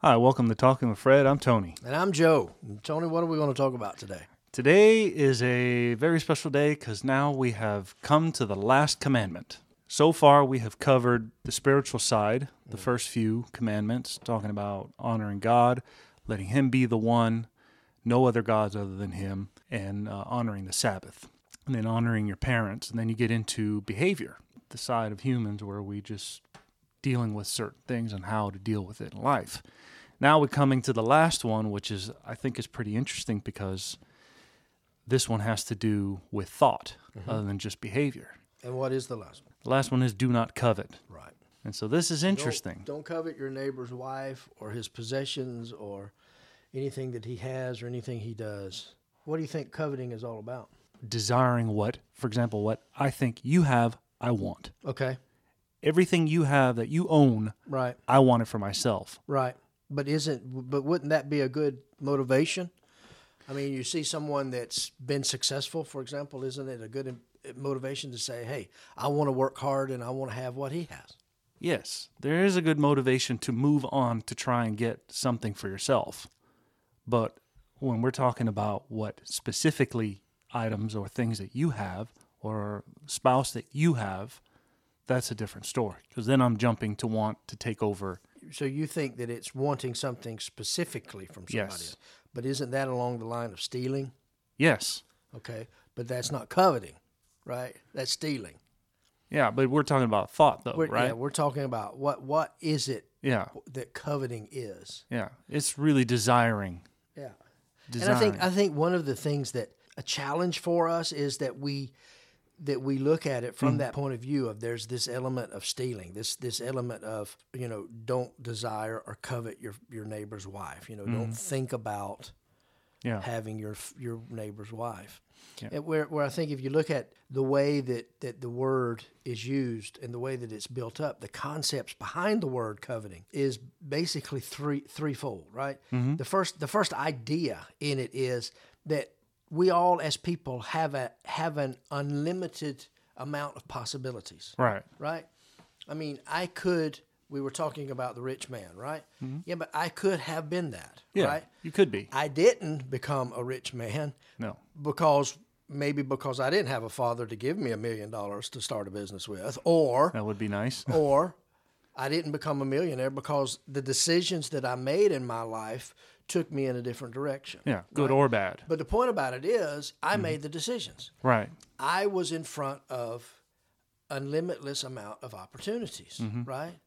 Hi, welcome to Talking with Fred. I'm Tony. And I'm Joe. And Tony, what are we going to talk about today? Today is a very special day because now we have come to the last commandment. So far, we have covered the spiritual side, the first few commandments, talking about honoring God, letting Him be the one, no other gods other than Him, and uh, honoring the Sabbath, and then honoring your parents. And then you get into behavior, the side of humans where we just dealing with certain things and how to deal with it in life. Now we're coming to the last one, which is I think is pretty interesting because this one has to do with thought mm-hmm. other than just behavior. And what is the last one? The last one is do not covet. Right. And so this is interesting. Don't, don't covet your neighbor's wife or his possessions or anything that he has or anything he does. What do you think coveting is all about? Desiring what, for example, what I think you have, I want. Okay. Everything you have that you own, Right. I want it for myself. Right. But isn't but wouldn't that be a good motivation? I mean, you see someone that's been successful, for example, isn't it a good motivation to say, "Hey, I want to work hard and I want to have what he has." Yes, there is a good motivation to move on to try and get something for yourself. But when we're talking about what specifically items or things that you have or spouse that you have, that's a different story. Because then I'm jumping to want to take over. So you think that it's wanting something specifically from somebody Yes. else. But isn't that along the line of stealing? Yes. Okay. But that's not coveting, right? That's stealing. Yeah, but we're talking about thought though, We're, right? Yeah, we're talking about what what is it yeah. that coveting is. Yeah. It's really desiring. Yeah. Desiring. And I think I think one of the things that a challenge for us is that we that we look at it from mm. that point of view of there's this element of stealing, this this element of you know don't desire or covet your your neighbor's wife. You know, don't mm. think about yeah. having your your neighbor's wife. Yeah. And where where I think if you look at the way that that the word is used and the way that it's built up, the concepts behind the word coveting is basically three threefold, right? Mm-hmm. The first the first idea in it is that we all as people have a have an unlimited amount of possibilities Right. right? I mean, I could. We were talking about the rich man, right? Mm-hmm. Yeah, but I could have been that, Yeah. right? You could be. I didn't become a rich man No. because maybe because I didn't have a father to give me a million dollars to start a business with, or That would be nice. or I didn't become a millionaire because the decisions that I made in my life took me in a different direction. Yeah. Good or bad. But the point about it is, I made the decisions. Right. I was in front of a limitless amount of opportunities, right?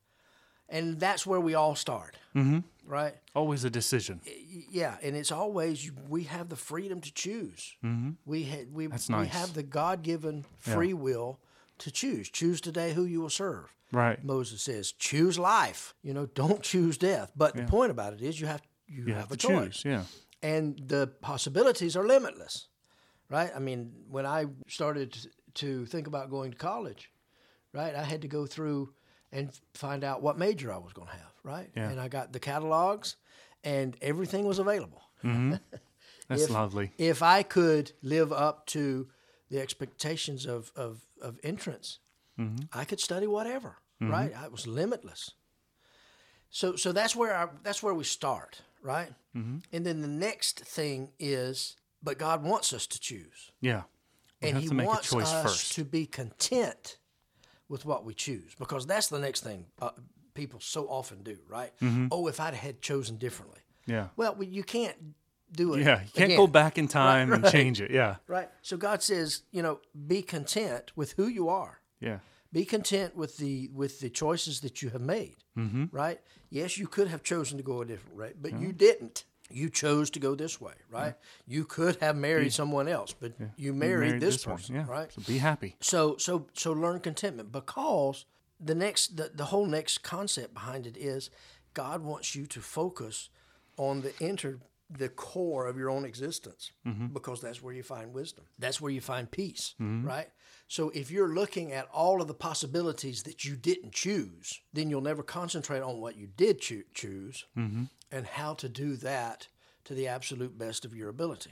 And that's where we all start, mm-hmm. right? Always a decision. Yeah, and it's always we have the freedom to choose. Mm-hmm. We ha- we That's we have the God given free will to choose. Choose today who you will serve. Right. Moses says, "Choose life." You know, don't choose death. But the point about it is, you have you, You have, have a choice choose. Yeah. and the possibilities are limitless, right? I mean, when I started to think about going to college, right, I had to go through and find out what major I was going to have, right? Yeah. And I got the catalogs, and everything was available. Mm-hmm. That's If- lovely. If I could live up to the expectations of of, of entrance, I could study whatever, right? It was limitless. So so that's where I, that's where we start, right? And then the next thing is, but God wants us to choose, Yeah. We and He to make a wants us first. to be content with what we choose, because that's the next thing uh, people so often do, right? Mm-hmm. Oh, if I'd had chosen differently. Yeah. Well, you can't do it. Yeah. You can't again, go back in time and right. change it. Yeah. Right. So God says, you know, be content with who you are. Yeah. Be content with the with the choices that you have made. Mm-hmm. Right. Yes, you could have chosen to go a different way, but you didn't. You chose to go this way, right? You could have married someone else, but you You married, this, one. person, Yeah. right? So be happy. So so so learn contentment because the next the, the whole next concept behind it is God wants you to focus on the inter the core of your own existence mm-hmm. because that's where you find wisdom. That's where you find peace, mm-hmm. right? So if you're looking at all of the possibilities that you didn't choose, then you'll never concentrate on what you did choo- choose mm-hmm. and how to do that to the absolute best of your ability.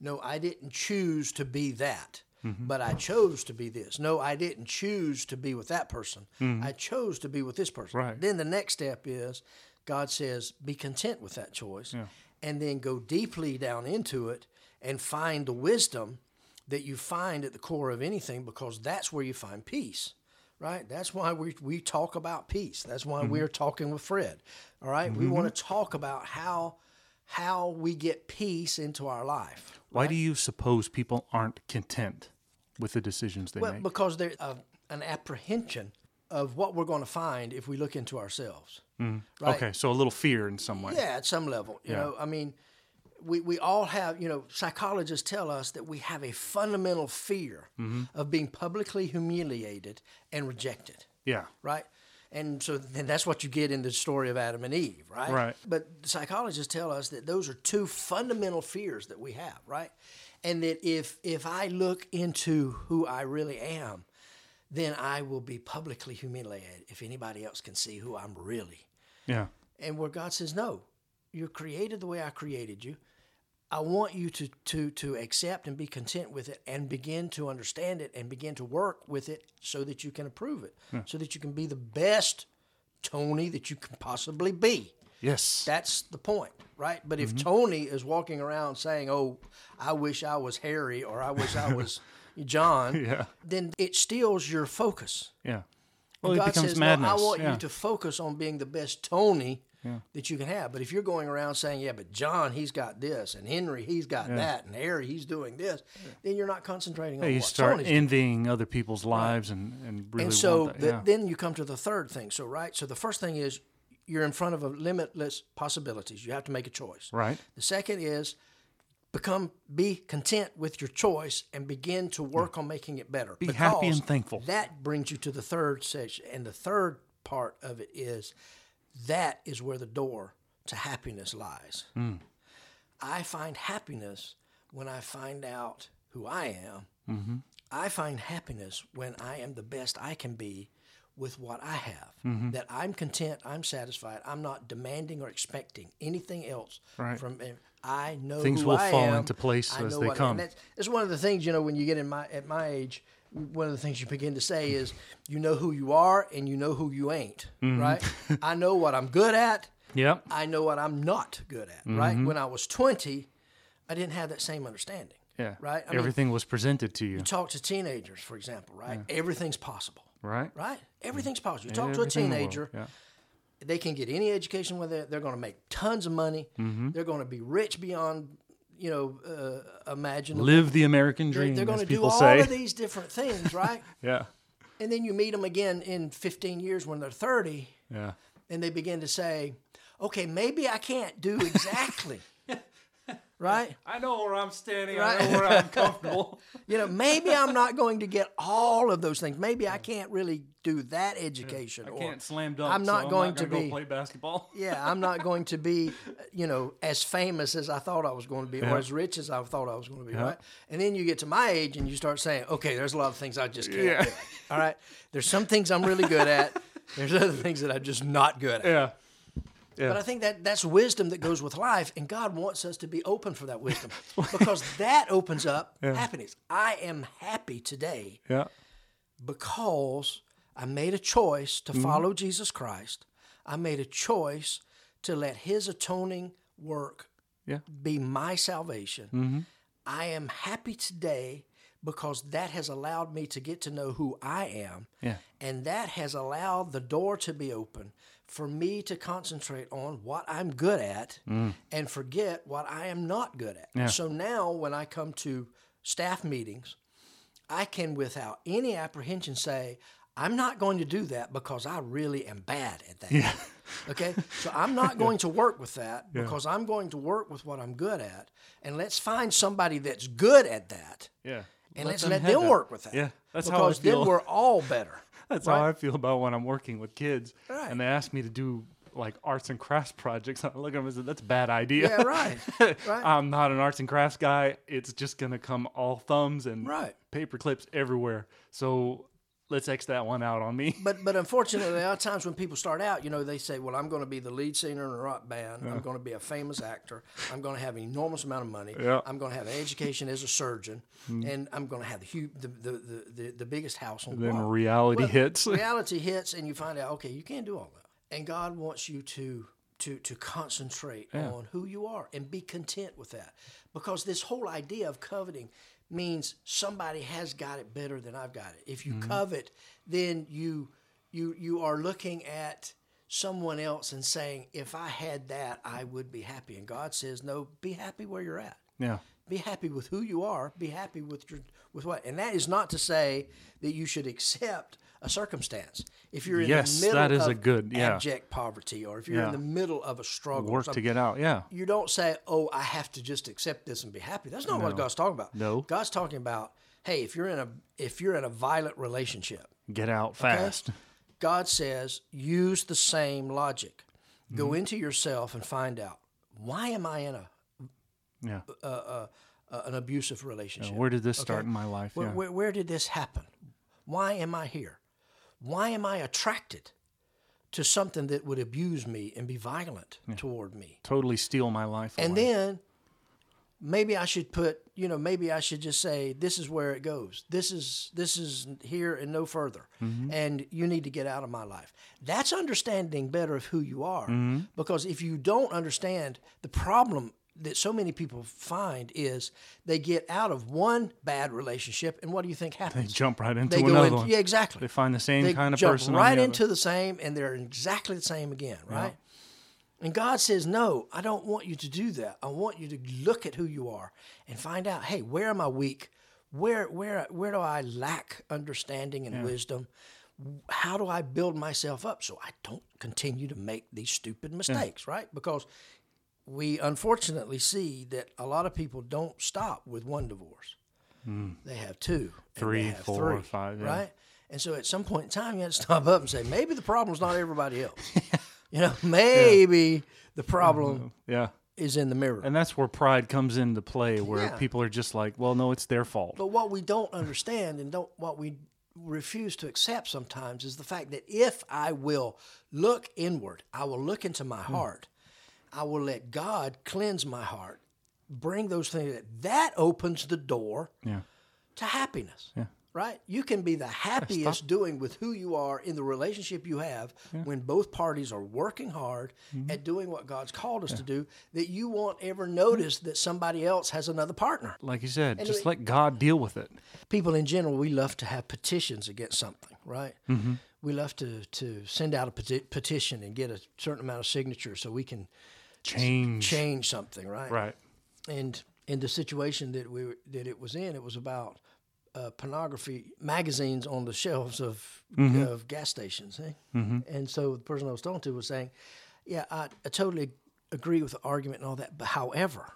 No, I didn't choose to be that, but I chose to be this. No, I didn't choose to be with that person. I chose to be with this person. Right. Then the next step is God says, be content with that choice, and then go deeply down into it and find the wisdom that you find at the core of anything, because that's where you find peace. Right. That's why we, we talk about peace. That's why mm-hmm. we're talking with Fred. All right? We mm-hmm. want to talk about how how we get peace into our life. Why do you suppose people aren't content with the decisions they make? Well, make? because there's a, uh, an apprehension of what we're going to find if we look into ourselves. Right? Okay, so a little fear in some way. Yeah, at some level. You know, I mean, we, we all have, you know, psychologists tell us that we have a fundamental fear Mm-hmm. of being publicly humiliated and rejected. Yeah. right? And so then that's what you get in the story of Adam and Eve, right? Right. But psychologists tell us that those are two fundamental fears that we have, right? And that if if I look into who I really am, then I will be publicly humiliated if anybody else can see who I'm really. Yeah. And where God says, "No, you're created the way I created you. I want you to to to accept and be content with it and begin to understand it and begin to work with it so that you can approve it, so that you can be the best Tony that you can possibly be. Yes. That's the point, right? But if mm-hmm. Tony is walking around saying, "Oh, I wish I was Harry or I wish I was John," Yeah. then it steals your focus. yeah. Well, God it becomes says, madness. No, I want yeah. you to focus on being the best Tony that you can have. But if you're going around saying, yeah, but John, he's got this, and Henry, he's got that, and Harry, he's doing this, then you're not concentrating on you what start Tony's doing. envying other people's lives and, and really And so the, yeah. then you come to the third thing. So, right? So the first thing is you're in front of a limitless possibilities. You have to make a choice. right. The second is become be content with your choice and begin to work on making it better. Be happy and thankful. That brings you to the third section, and the third part of it is that is where the door to happiness lies. Hmm. I find happiness when I find out who I am. Mm-hmm. I find happiness when I am the best I can be with what I have. Mm-hmm. That I'm content, I'm satisfied, I'm not demanding or expecting anything else Right. from. I know Things will I fall am. into place I as they come. That's, that's one of the things you know when you get in my at my age. One of the things you begin to say is, you know who you are and you know who you ain't, Mm-hmm. right? I know what I'm good at. Yep. I know what I'm not good at, right? When I was 20, I didn't have that same understanding. Yeah. Right? I mean- Everything was presented to you. You talk to teenagers, for example, right? Everything's possible, Right. right? Everything's possible. You talk to a Everything in the world, teenager, Yeah. They can get any education with it. They're going to make tons of money. Mm-hmm. They're going to be rich beyond, you know, uh, imaginable. Live the American They're, dream, they're going to do all say. of these different things, right? Yeah. and then you meet them again in 15 years when they're 30, Yeah. and they begin to say, okay, maybe I can't do exactly. Right? I know where I'm standing. Right. I know where I'm comfortable. You know, maybe I'm not going to get all of those things. Maybe I can't really do that education. I or can't slam dunk. I'm not so going I'm not to be- go play basketball. yeah, I'm not going to be, you know, as famous as I thought I was going to be, Yeah. or as rich as I thought I was going to be, Yeah. right? And then you get to my age and you start saying, okay, there's a lot of things I just can't Yeah. do. All right, there's some things I'm really good at. There's other things that I'm just not good at. Yeah. Yeah. But I think that that's wisdom that goes with life, and God wants us to be open for that wisdom because that opens up happiness. I am happy today yeah. because I made a choice Mm-hmm. to follow Jesus Christ. I made a choice to let His atoning work Yeah. be my salvation. Mm-hmm. I am happy today because that has allowed me to get to know who I am. Yeah. And that has allowed the door to be open for me to concentrate on what I'm good at and forget what I am not good at. Mm. Yeah. So now when I come to staff meetings, I can, without any apprehension, say, I'm not going to do that because I really am bad at that. Yeah. Okay? So I'm not going to work with that because I'm going to work with what I'm good at. And let's find somebody that's good at that Yeah. and let's them let them work with that. Yeah. That's how I because then we're all better. That's right? how I feel about when I'm working with kids Right. and they ask me to do like arts and crafts projects. I look at them and say, "That's a bad idea." Yeah, right. Right. I'm not an arts and crafts guy. It's just gonna come all thumbs and Right. paper clips everywhere. So let's X that one out on me. But but unfortunately, a lot of times when people start out, you know, they say, "Well, I'm going to be the lead singer in a rock band. I'm going to be a famous actor. I'm going to have an enormous amount of money. Yeah. I'm going to have an education as a surgeon, mm. and I'm going to have the, the, the, the, the biggest house on the then block." reality Well, hits. reality hits, and you find out, okay, you can't do all that. And God wants you to to to concentrate on who you are and be content with that. Because this whole idea of coveting means somebody has got it better than I've got it. If you mm-hmm. covet, then you you you are looking at someone else and saying, if I had that, I would be happy. And God says, no, be happy where you're at. Yeah. Be happy with who you are. Be happy with your with what. And that is not to say that you should accept a circumstance. If you're in Yes, the middle that is of a good- yeah. abject poverty, or if you're Yeah. in the middle of a struggle, Work to get out. Yeah. you don't say, "Oh, I have to just accept this and be happy." That's not what God's talking about. No. God's talking about, hey, if you're in a if you're in a violent relationship, Get out okay, fast. God says use the same logic. Go Mm-hmm. into yourself and find out why am I in a Yeah. uh, an abusive relationship? Where did this start in my life? Where, where, where did this happen? Why am I here? Why am I attracted to something that would abuse me and be violent toward me? totally steal my life. And away. then maybe I should put, you know, maybe I should just say, this is where it goes. This is this is here and no further. Mm-hmm. And you need to get out of my life. That's understanding better of who you are. Mm-hmm. Because if you don't understand the problem that so many people find is they get out of one bad relationship and what do you think happens? they jump right into They another in- one. yeah, exactly. They find the same they kind of jump person. on right the other. into the same and they're exactly the same again, right? And God says, No, I don't want you to do that. I want you to look at who you are and find out, hey, where am I weak? Where where where do I lack understanding and wisdom? How do I build myself up so I don't continue to make these stupid mistakes, right? Because we unfortunately see that a lot of people don't stop with one divorce. They have two, Three, have four, three, five, yeah. right? And so at some point in time, you have to stop up and say, maybe the problem's not everybody else. you know, maybe the problem Yeah. is in the mirror. And that's where pride comes into play, where Yeah. people are just like, well, no, it's their fault. But what we don't understand and don't what we refuse to accept sometimes is the fact that if I will look inward, I will look into my Hmm. heart, I will let God cleanse my heart, bring those things that that opens the door Yeah. to happiness. Yeah. Right? You can be the happiest doing with who you are in the relationship you have when both parties are working hard Mm-hmm. at doing what God's called us to do, that you won't ever notice that somebody else has another partner. Like you said, just it- let God deal with it. People in general, we love to have petitions against something, right? Mm-hmm. We love to, to send out a peti- petition and get a certain amount of signatures so we can Change. change something, right? Right. and in the situation that we that it was in, it was about uh, pornography magazines on the shelves of of gas stations. Eh? And so the person I was talking to was saying, "Yeah, I, I totally agree with the argument and all that, but however."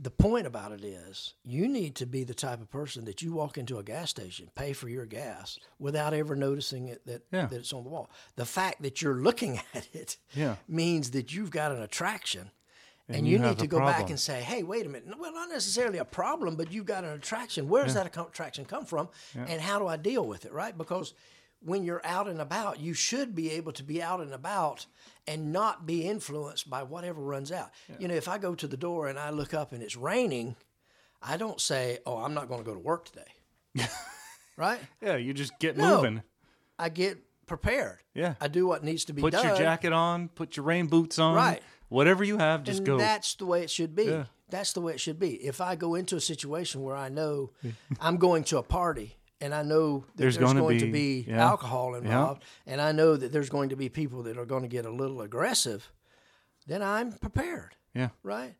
The point about it is, you need to be the type of person that you walk into a gas station, pay for your gas without ever noticing it that, Yeah. that it's on the wall. The fact that you're looking at it Yeah. means that you've got an attraction and, And you, you need to go back and say, hey, wait a minute. Well, not necessarily a problem, but you've got an attraction. Where does that attraction come from? And how do I deal with it, right? Because when you're out and about, you should be able to be out and about and not be influenced by whatever runs out. You know, if I go to the door and I look up and it's raining, I don't say, oh, I'm not going to go to work today. right? Yeah, you just get No. moving. I get prepared. Yeah. I do what needs to be Put done. Put your jacket on, put your rain boots on. Right. Whatever you have, just and go. that's the way it should be. Yeah. That's the way it should be. If I go into a situation where I know I'm going to a party and I know that There's there's, gonna going to be- be yeah. alcohol involved, and I know that there's going to be people that are going to get a little aggressive, then I'm prepared, yeah. right?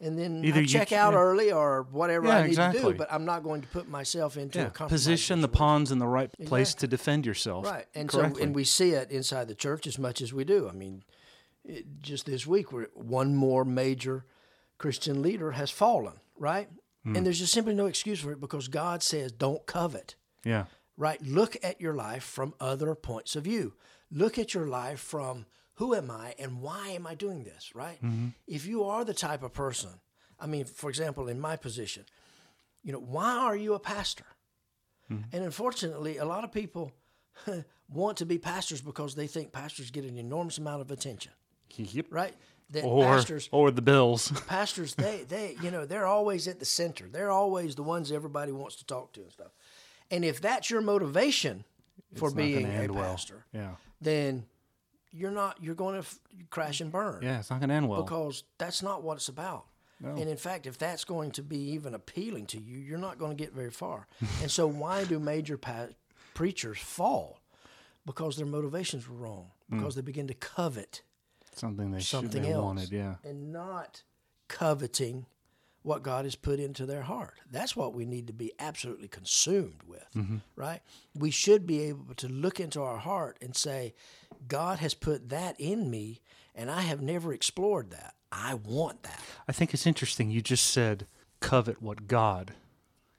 And then Either I check ch- out yeah. early or whatever Yeah, I need to do, but I'm not going to put myself into Yeah. a Position the pawns in the right place Exactly. to defend yourself. Right, and correctly. so and we see it inside the church as much as we do. I mean, it, just this week, we're, one more major Christian leader has fallen. Right, Hmm. and there's just simply no excuse for it because God says, "Don't covet." Yeah. Right, look at your life from other points of view. Look at your life from who am I and why am I doing this? Right, mm-hmm. if you are the type of person, I mean, for example, in my position, you know, why are you a pastor? Mm-hmm. And unfortunately, a lot of people want to be pastors because they think pastors get an enormous amount of attention, Yep. right? That Or pastors, or the Bills. pastors, they, they, you know, they're always at the center. They're always the ones everybody wants to talk to and stuff. And if that's your motivation for It's not being a well. pastor, Yeah. then you're not. You're going to f- crash and burn. Yeah, it's not going to end well. Because that's not what it's about. And in fact, if that's going to be even appealing to you, you're not going to get very far. and so, why do major pa- preachers fall? Because their motivations were wrong. Mm. Because they begin to covet something they should something else wanted. Yeah. and not coveting what God has put into their heart. That's what we need to be absolutely consumed with, mm-hmm. right? We should be able to look into our heart and say, God has put that in me, and I have never explored that. I want that. I think it's interesting. You just said covet what God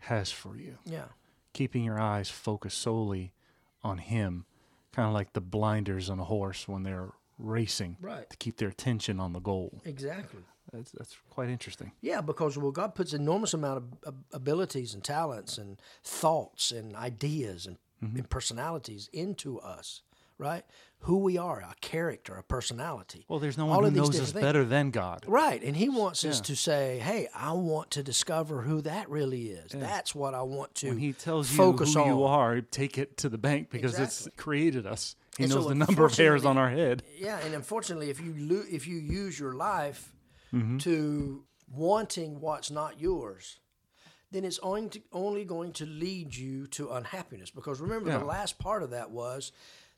has for you, Yeah. keeping your eyes focused solely on Him, kind of like the blinders on a horse when they're racing Right. to keep their attention on the goal. Exactly. That's, that's quite interesting. Yeah, because well, God puts enormous amount of abilities and talents and thoughts and ideas and, mm-hmm. and personalities into us, right? Who we are, a character, a personality. Well, there's no All one who knows us things. better than God. Right, and He wants us to say, "Hey, I want to discover who that really is. That's what I want to." When He tells you focus who on. you are, take it to the bank because Exactly. it's created us. He And so knows the number of hairs on our head. Yeah, and unfortunately, if you lo- if you use your life Mm-hmm. to wanting what's not yours, then it's only to, only going to lead you to unhappiness. Because remember, Yeah. the last part of that was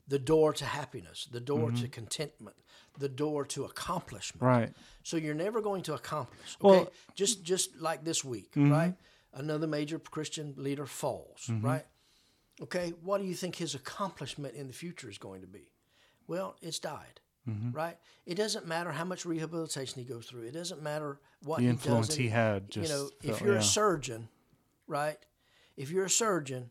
the door to happiness, the door to contentment, the door to accomplishment. Mm-hmm. Right. So you're never going to accomplish. Okay, Well- mm-hmm. just just like this week, right? Another major Christian leader falls, right? Okay, what do you think his accomplishment in the future is going to be? Well, it's died, Mm-hmm. right? It doesn't matter how much rehabilitation he goes through. It doesn't matter what The he influence does. he had you just know, if you're yeah. a surgeon, right? If you're a surgeon,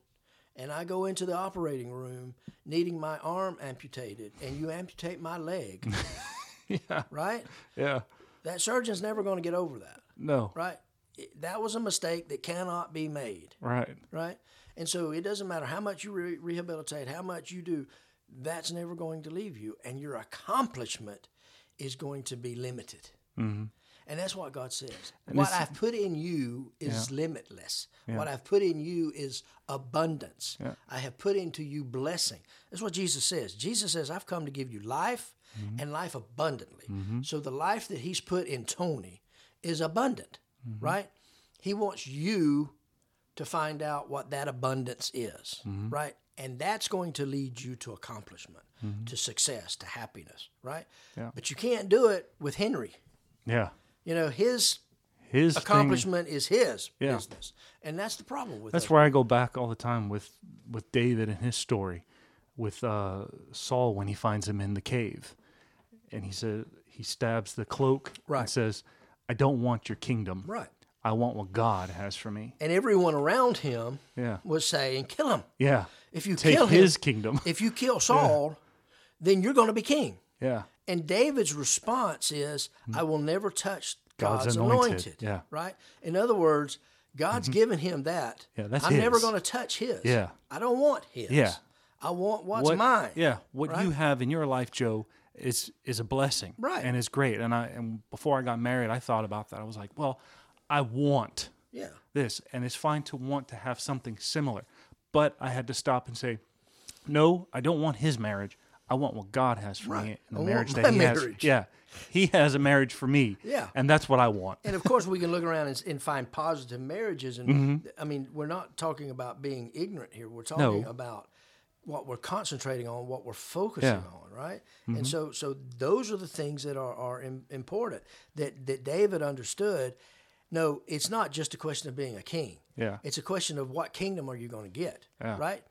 and I go into the operating room needing my arm amputated, and you amputate my leg, Yeah. right? Yeah. That surgeon's never going to get over that, No. right? That was a mistake that cannot be made, Right. right? And so it doesn't matter how much you re- rehabilitate, how much you do, that's never going to leave you, and your accomplishment is going to be limited. Mm-hmm. And that's what God says. what I've put in you is limitless. What I've put in you is abundance. I have put into you blessing. That's what Jesus says. Jesus says, I've come to give you life Mm-hmm. and life abundantly. So the life that He's put in Tony is abundant, Mm-hmm. right? He wants you to find out what that abundance is, Mm-hmm. right? And that's going to lead you to accomplishment, to success, to happiness, right? Yeah. But you can't do it with Henry. Yeah. You know, his His thing- accomplishment is his Yeah. business, and that's the problem with That's where I go back all the time with with David and his story, with uh, Saul when he finds him in the cave, and he said he stabs the cloak Right. and says, "I don't want your kingdom. right. I want what God has for me." And everyone around him Yeah. was saying, "Kill him. Yeah. If you Take kill his him, kingdom. if you kill Saul, then you're going to be king." Yeah. And David's response is, "I will never touch God's. God's anointed." anointed, yeah. Mm-hmm. Right. In other words, God's given him that. Yeah, that's I'm never going to touch his. Yeah. I don't want his. Yeah. I want what's what, mine. Yeah, what you have in your life, Joe, is is a blessing, Right. And it's great. And I and before I got married, I thought about that. I was like, well, I want Yeah. this, and it's fine to want to have something similar, but I had to stop and say, no, I don't want his marriage. I want what God has for Right. me in I the want marriage that He marriage. has. Yeah, He has a marriage for me. Yeah. and that's what I want. And of course, we can look around and, and find positive marriages. And Mm-hmm. I mean, we're not talking about being ignorant here. We're talking No. about what we're concentrating on, what we're focusing Yeah. Mm-hmm. on, right? And so, so those are the things that are, are important that, that David understood. No, it's not just a question of being a king. Yeah. It's a question of what kingdom are you going to get, Yeah. right?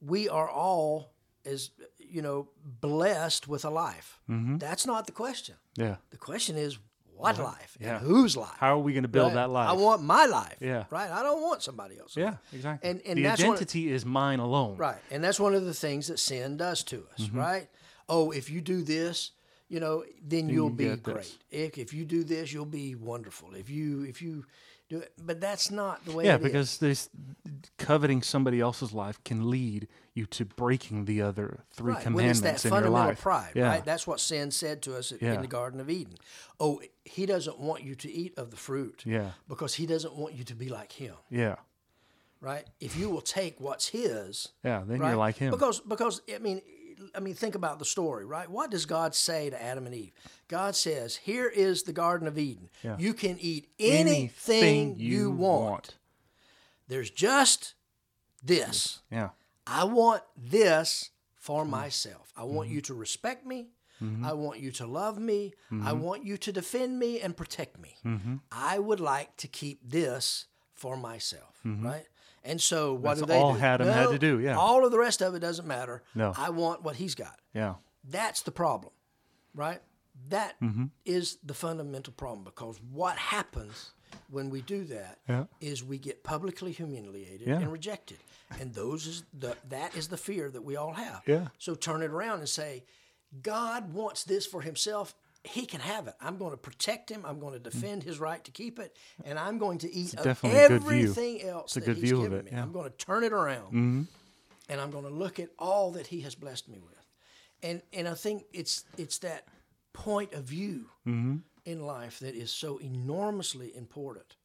We are all, as you know, blessed with a life. Mm-hmm. That's not the question. Yeah, The question is what life Yeah. and whose life. how are we going to build Right? that life? I want my life. Yeah. Right. I don't want somebody else's. yeah, life. exactly. And and the identity is mine alone. right. And that's one of the things that sin does to us. Mm-hmm. Right. Oh, if you do this, you know, then you'll you be great. this. If, if you do this, you'll be wonderful. If you if you do it, but that's not the way. Yeah, it is. because this coveting somebody else's life can lead you to breaking the other three Right. When it's commandments that in your fundamental life. pride, yeah. right? That's what sin said to us in Yeah. the Garden of Eden. Oh, he doesn't want you to eat of the fruit. Yeah. Because he doesn't want you to be like him. yeah, Right. If you will take what's his, yeah. Then right? you're like him. Because because I mean, I mean, think about the story, right? What does God say to Adam and Eve? God says, "Here is the Garden of Eden. Yeah. You can eat anything, you, want. There's just this. Yeah. I want this for mm-hmm. myself. I want mm-hmm. you to respect me. Mm-hmm. I want you to love me. I want you to defend me and protect me. I would like to keep this for myself, right? And so, what That's do they all do? Adam had to do, yeah. All of the rest of it doesn't matter. No. I want what he's got. Yeah. That's the problem, right? That is Mm-hmm. the fundamental problem because what happens when we do that is Yeah. we get publicly humiliated Yeah. and rejected, and those is the that is the fear that we all have. Yeah. So turn it around and say, God wants this for Himself. He can have it. I'm going to protect him. I'm going to defend his right to keep it, and I'm going to eat of definitely a good view. everything else that he's given it, me. yeah. Mm-hmm. I'm going to turn it around, and I'm going to look at all that he has blessed me with, and and I think it's it's that point of view Mm-hmm. in life that is so enormously important.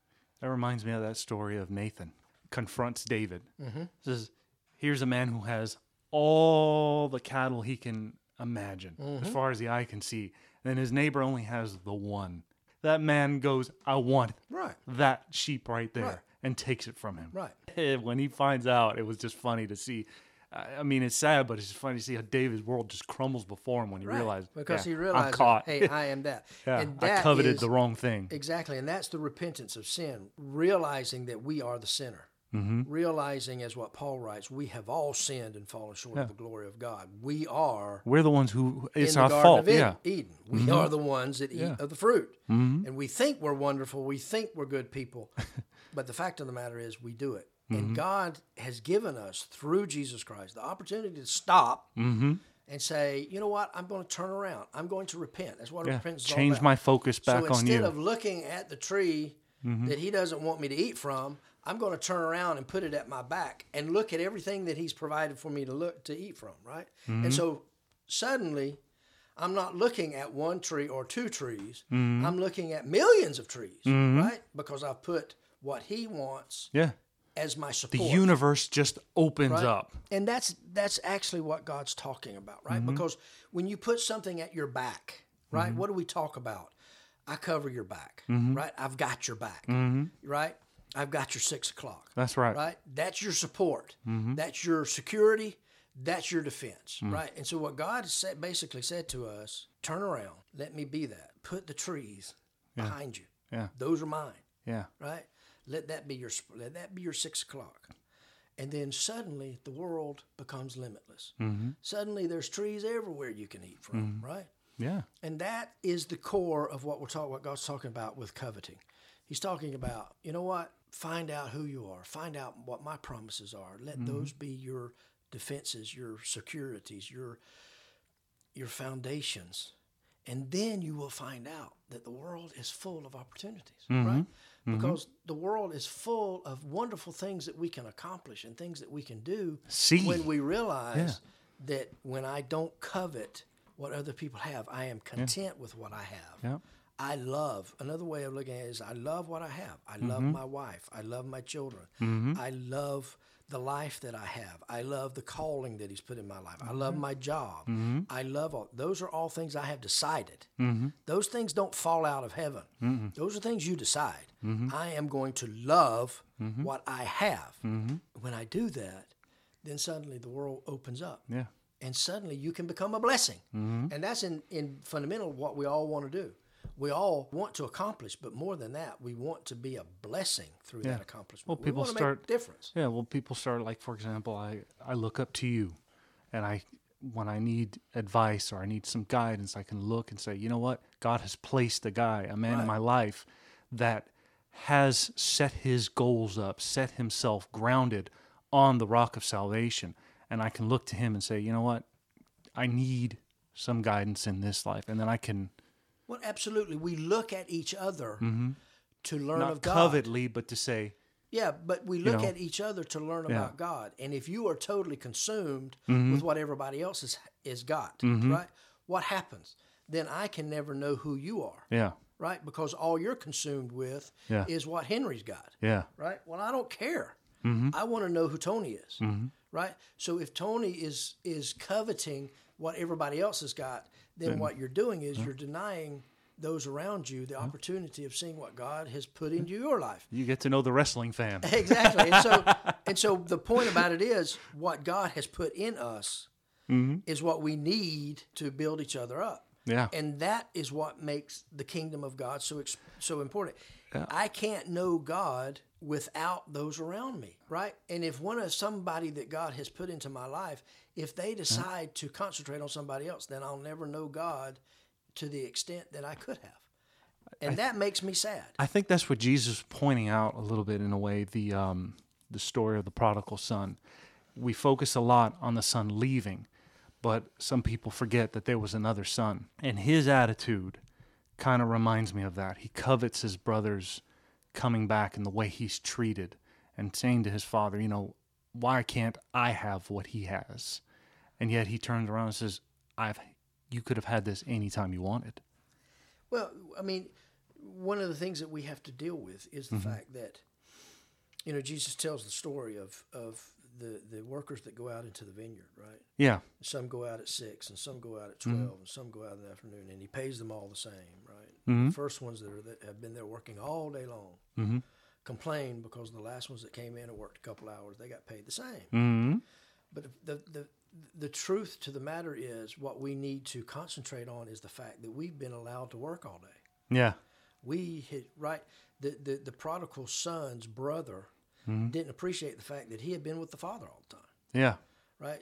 That reminds me of that story of Nathan confronts David. Mm-hmm. Says, "Here's a man who has all the cattle he can imagine, Mm-hmm. as far as the eye can see, and his neighbor only has the one." That man goes, "I want Right. that sheep right there," Right. and takes it from him. Right. When he finds out, it was just funny to see. I mean, it's sad, but it's just funny to see how David's world just crumbles before him when he Right. realized because yeah, he I'm realized, caught. hey, I am that. yeah, and I coveted is- the wrong thing. Exactly, and that's the repentance of sin, realizing that we are the sinner. Mm-hmm. Realizing, as what Paul writes, we have all sinned and fallen short of the glory of God. We are We're the ones who it's in our the Garden fault. of Eden. Yeah, Mm-hmm. Eden. We are the ones that eat Yeah. of the fruit, and we think we're wonderful. We think we're good people, but the fact of the matter is, we do it. Mm-hmm. And God has given us through Jesus Christ the opportunity to stop Mm-hmm. and say, you know what, I'm going to turn around. I'm going to repent. That's what yeah. repentance is Change my focus back so on instead you. Mm-hmm. of looking at the tree that he doesn't want me to eat from, I'm going to turn around and put it at my back and look at everything that he's provided for me to look to eat from, right? Mm-hmm. And so suddenly I'm not looking at one tree or two trees. Mm-hmm. I'm looking at millions of trees, right? Because I've put what he wants yeah, as my support. the universe just opens Right? up. And that's that's actually what God's talking about, right? Mm-hmm. Because when you put something at your back, right? What do we talk about? I cover your back, Mm-hmm. right? I've got your back, right? I've got your six o'clock, That's right. right? That's your support. Mm-hmm. That's your security. That's your defense, Mm. right? And so what God said, basically said to us: turn around, let me be that. Put the trees behind you. Yeah. Those are mine Yeah, right? Let that be your let that be your six o'clock, and then suddenly the world becomes limitless. Mm-hmm. Suddenly there's trees everywhere you can eat from, right? yeah, And that is the core of what we're talking. What God's talking about with coveting. He's talking about you know what? Find out who you are. Find out what my promises are. Let mm-hmm. those be your defenses, your securities, your your foundations. And then you will find out that the world is full of opportunities, mm-hmm. right? Mm-hmm. Because the world is full of wonderful things that we can accomplish and things that we can do See. when we realize that when I don't covet what other people have, I am content with what I have. yeah, I love another way of looking at it is I love what I have. I love Mm-hmm. my wife. I love my children. I love the life that I have. I love the calling that He's put in my life. I love my job. Mm-hmm. I love all those are all things I have decided. Those things don't fall out of heaven. Those are things you decide. Mm-hmm. I am going to love what I have. When I do that, then suddenly the world opens up yeah, and suddenly you can become a blessing. Mm-hmm. And that's in, in fundamental what we all want to do. We all want to accomplish, but more than that, we want to be a blessing through that accomplishment. Well, we people want to start- make a difference. yeah. Well, people start like, for example, I I look up to you, and I when I need advice or I need some guidance, I can look and say, you know what, God has placed a guy, a man in my life that has set his goals up, set himself grounded on the rock of salvation, and I can look to him and say, you know what, I need some guidance in this life, and then I can Well, absolutely. We look at each other to learn Mm-hmm. not of God. covetly, but to say, Yeah, but we look know? at each other to learn Yeah. about God. And if you are totally consumed Mm-hmm. with what everybody else is, is got, right? What happens? Then I can never know who you are, yeah, right? Because all you're consumed with Yeah. is what Henry's got. yeah, right? Well, I don't care. Mm-hmm. I want to know who Tony is, right? So if Tony is is coveting what everybody else has got, then what you're doing is you're denying those around you the opportunity of seeing what God has put into your life. You get to know the wrestling fan. Exactly. And so and so the point about it is what God has put in us mm-hmm. is what we need to build each other up. Yeah. And that is what makes the kingdom of God so so important. I can't know God without those around me, right? And if one of somebody that God has put into my life, if they decide to concentrate on somebody else, then I'll never know God to the extent that I could have. And that makes me sad. I think that's what Jesus is pointing out a little bit in a way the um, the story of the prodigal son. We focus a lot on the son leaving, but some people forget that there was another son, and his attitude kind of reminds me of that. He covets his brothers coming back and the way he's treated, and saying to his father, you know, why can't I have what he has? And yet he turns around and says, I've you could have had this anytime you wanted. Well, I mean, one of the things that we have to deal with is the Mm-hmm. fact that, you know, Jesus tells the story of, of the, the workers that go out into the vineyard, right? Yeah. Some go out at six, and some go out at Mm-hmm. 12 and some go out in the afternoon, and he pays them all the same, right? Mm-hmm. The first ones that, are, that have been there working all day long Mm-hmm. complain because the last ones that came in and worked a couple hours, they got paid the same. hmm But the, the, the truth to the matter is what we need to concentrate on is the fact that we've been allowed to work all day. Yeah. we hit right the, the the prodigal son's brother Mm-hmm. didn't appreciate the fact that he had been with the father all the time Yeah. right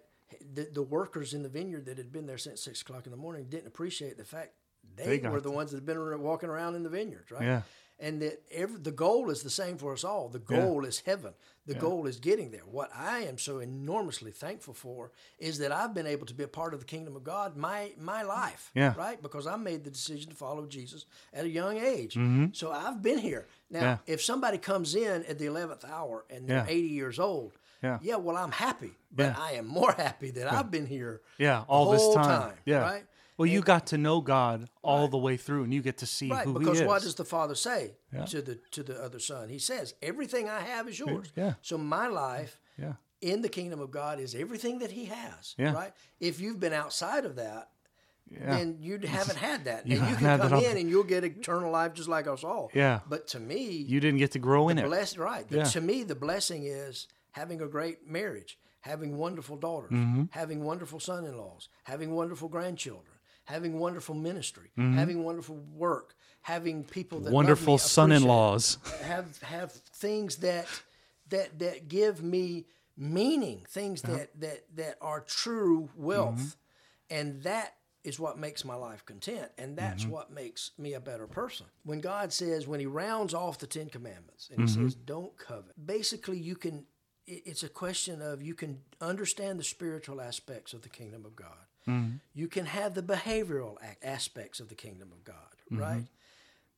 the, the workers in the vineyard that had been there since six o'clock in the morning didn't appreciate the fact they, They were the ones that had been walking around in the vineyards right Yeah. And that every, the goal is the same for us all the goal is heaven the goal is getting there what i am so enormously thankful for is that i've been able to be a part of the kingdom of god my my life Yeah. right because i made the decision to follow jesus at a young age Mm-hmm. so i've been here now Yeah. if somebody comes in at the 11th hour and they're Yeah. 80 years old Yeah. yeah well i'm happy but Yeah. i am more happy that i've been here Yeah, the all this whole time. Yeah. right Well, you got to know God all the way through, and you get to see Right, who because He is. what does the father say Yeah. to the to the other son? He says, "Everything I have is yours." Yeah. So my life yeah, in the kingdom of God is everything that He has. Yeah. Right. If you've been outside of that, yeah, then you haven't had that, You and you can come in and you'll get eternal life just like us all. Yeah. But to me, you didn't get to grow in it. bless right. The- Yeah. To me, the blessing is having a great marriage, having wonderful daughters, Mm-hmm. having wonderful son-in-laws, having wonderful grandchildren, having wonderful ministry, Mm-hmm. having wonderful work, having people that Wonderful son-in-laws. have have things that that that give me meaning, things Uh-huh. that that that are true wealth, Mm-hmm. and that is what makes my life content, and that's Mm-hmm. what makes me a better person. When God says, when He rounds off the Ten Commandments, and He Mm-hmm. says, "Don't covet," basically, you can. It's a question of you can understand the spiritual aspects of the kingdom of God. Mm-hmm. You can have the behavioral aspects of the kingdom of God, Mm-hmm. right?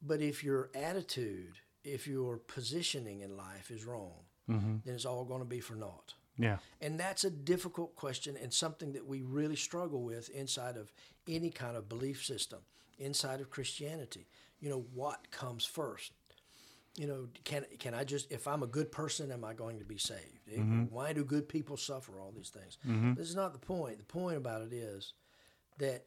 But if your attitude, if your positioning in life is wrong, Mm-hmm. then it's all going to be for naught. Yeah, And that's a difficult question and something that we really struggle with inside of any kind of belief system, inside of Christianity. You know, what comes first? You know, can can I just if I'm a good person, am I going to be saved? Eh, Why do good people suffer? All these things. Mm-hmm. This is not the point. The point about it is that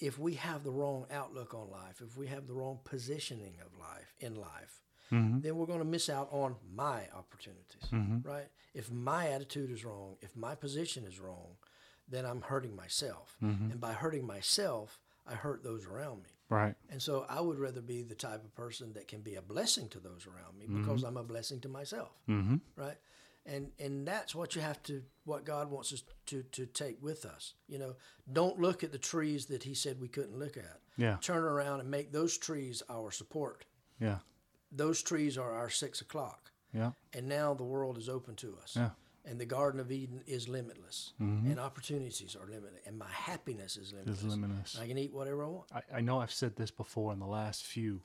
if we have the wrong outlook on life, if we have the wrong positioning of life in life, mm-hmm. then we're going to miss out on my opportunities, right? If my attitude is wrong, if my position is wrong, then I'm hurting myself. And by hurting myself, I hurt those around me. Right. And so I would rather be the type of person that can be a blessing to those around me because I'm a blessing to myself. Mm-hmm. Right? And and that's what you have to what God wants us to to take with us. You know, don't look at the trees that he said we couldn't look at. Yeah, Turn around and make those trees our support. yeah, Those trees are our six o'clock. yeah, And now the world is open to us. yeah. And the Garden of Eden is limitless. Mm-hmm. And opportunities are limited. And my happiness is limitless. Limitless. I can eat whatever I want. I, I know I've said this before in the last few,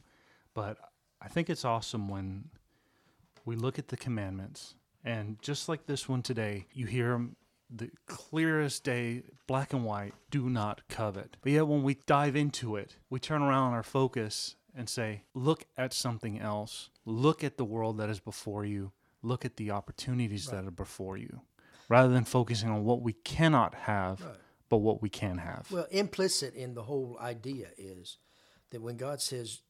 but I think it's awesome when we look at the commandments and just like this one today, you hear 'em the clearest day, black and white, do not covet. But yet when we dive into it, we turn around our focus and say, look at something else. Look at the world that is before you. Look at the opportunities that are before you. Rather than focusing on what we cannot have, Right. but what we can have. Well, implicit in the whole idea is that when God says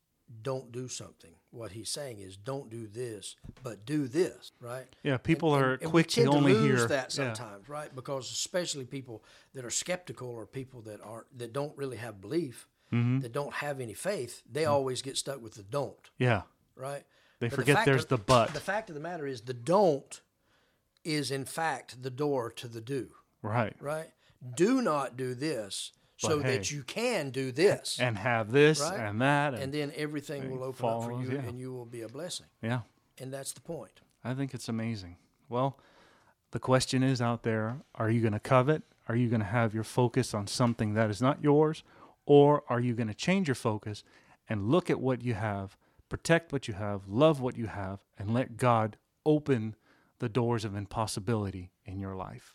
don't do something, what he's saying is don't do this, but do this, right? yeah, people And- are and quick to only lose hear that yeah. sometimes, right? Because especially people that are skeptical or people that aren't that don't really have belief, Mm-hmm. that don't have any faith, they always get stuck with the don't, Yeah. right? They But forget fact there's of- the but. The fact of the matter is the don't is in fact the door to the do, Right. right? Do not do this so hey. that you can do this. And have this Right? and that. And, and then everything will open up for you yeah. and you will be a blessing. yeah. And that's the point. I think it's amazing. Well, the question is out there are you going to covet? Are you going to have your focus on something that is not yours? Or are you going to change your focus and look at what you have, protect what you have, love what you have, and let God open the doors of impossibility in your life?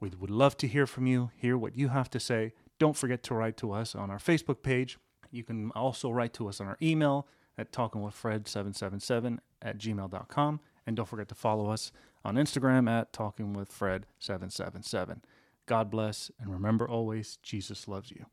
We would love to hear from you, hear what you have to say. Don't forget to write to us on our Facebook page. You can also write to us on our email at talkingwithfred777 at gmail.com. And don't forget to follow us on Instagram at talkingwithfred777. God bless, and remember always, Jesus loves you.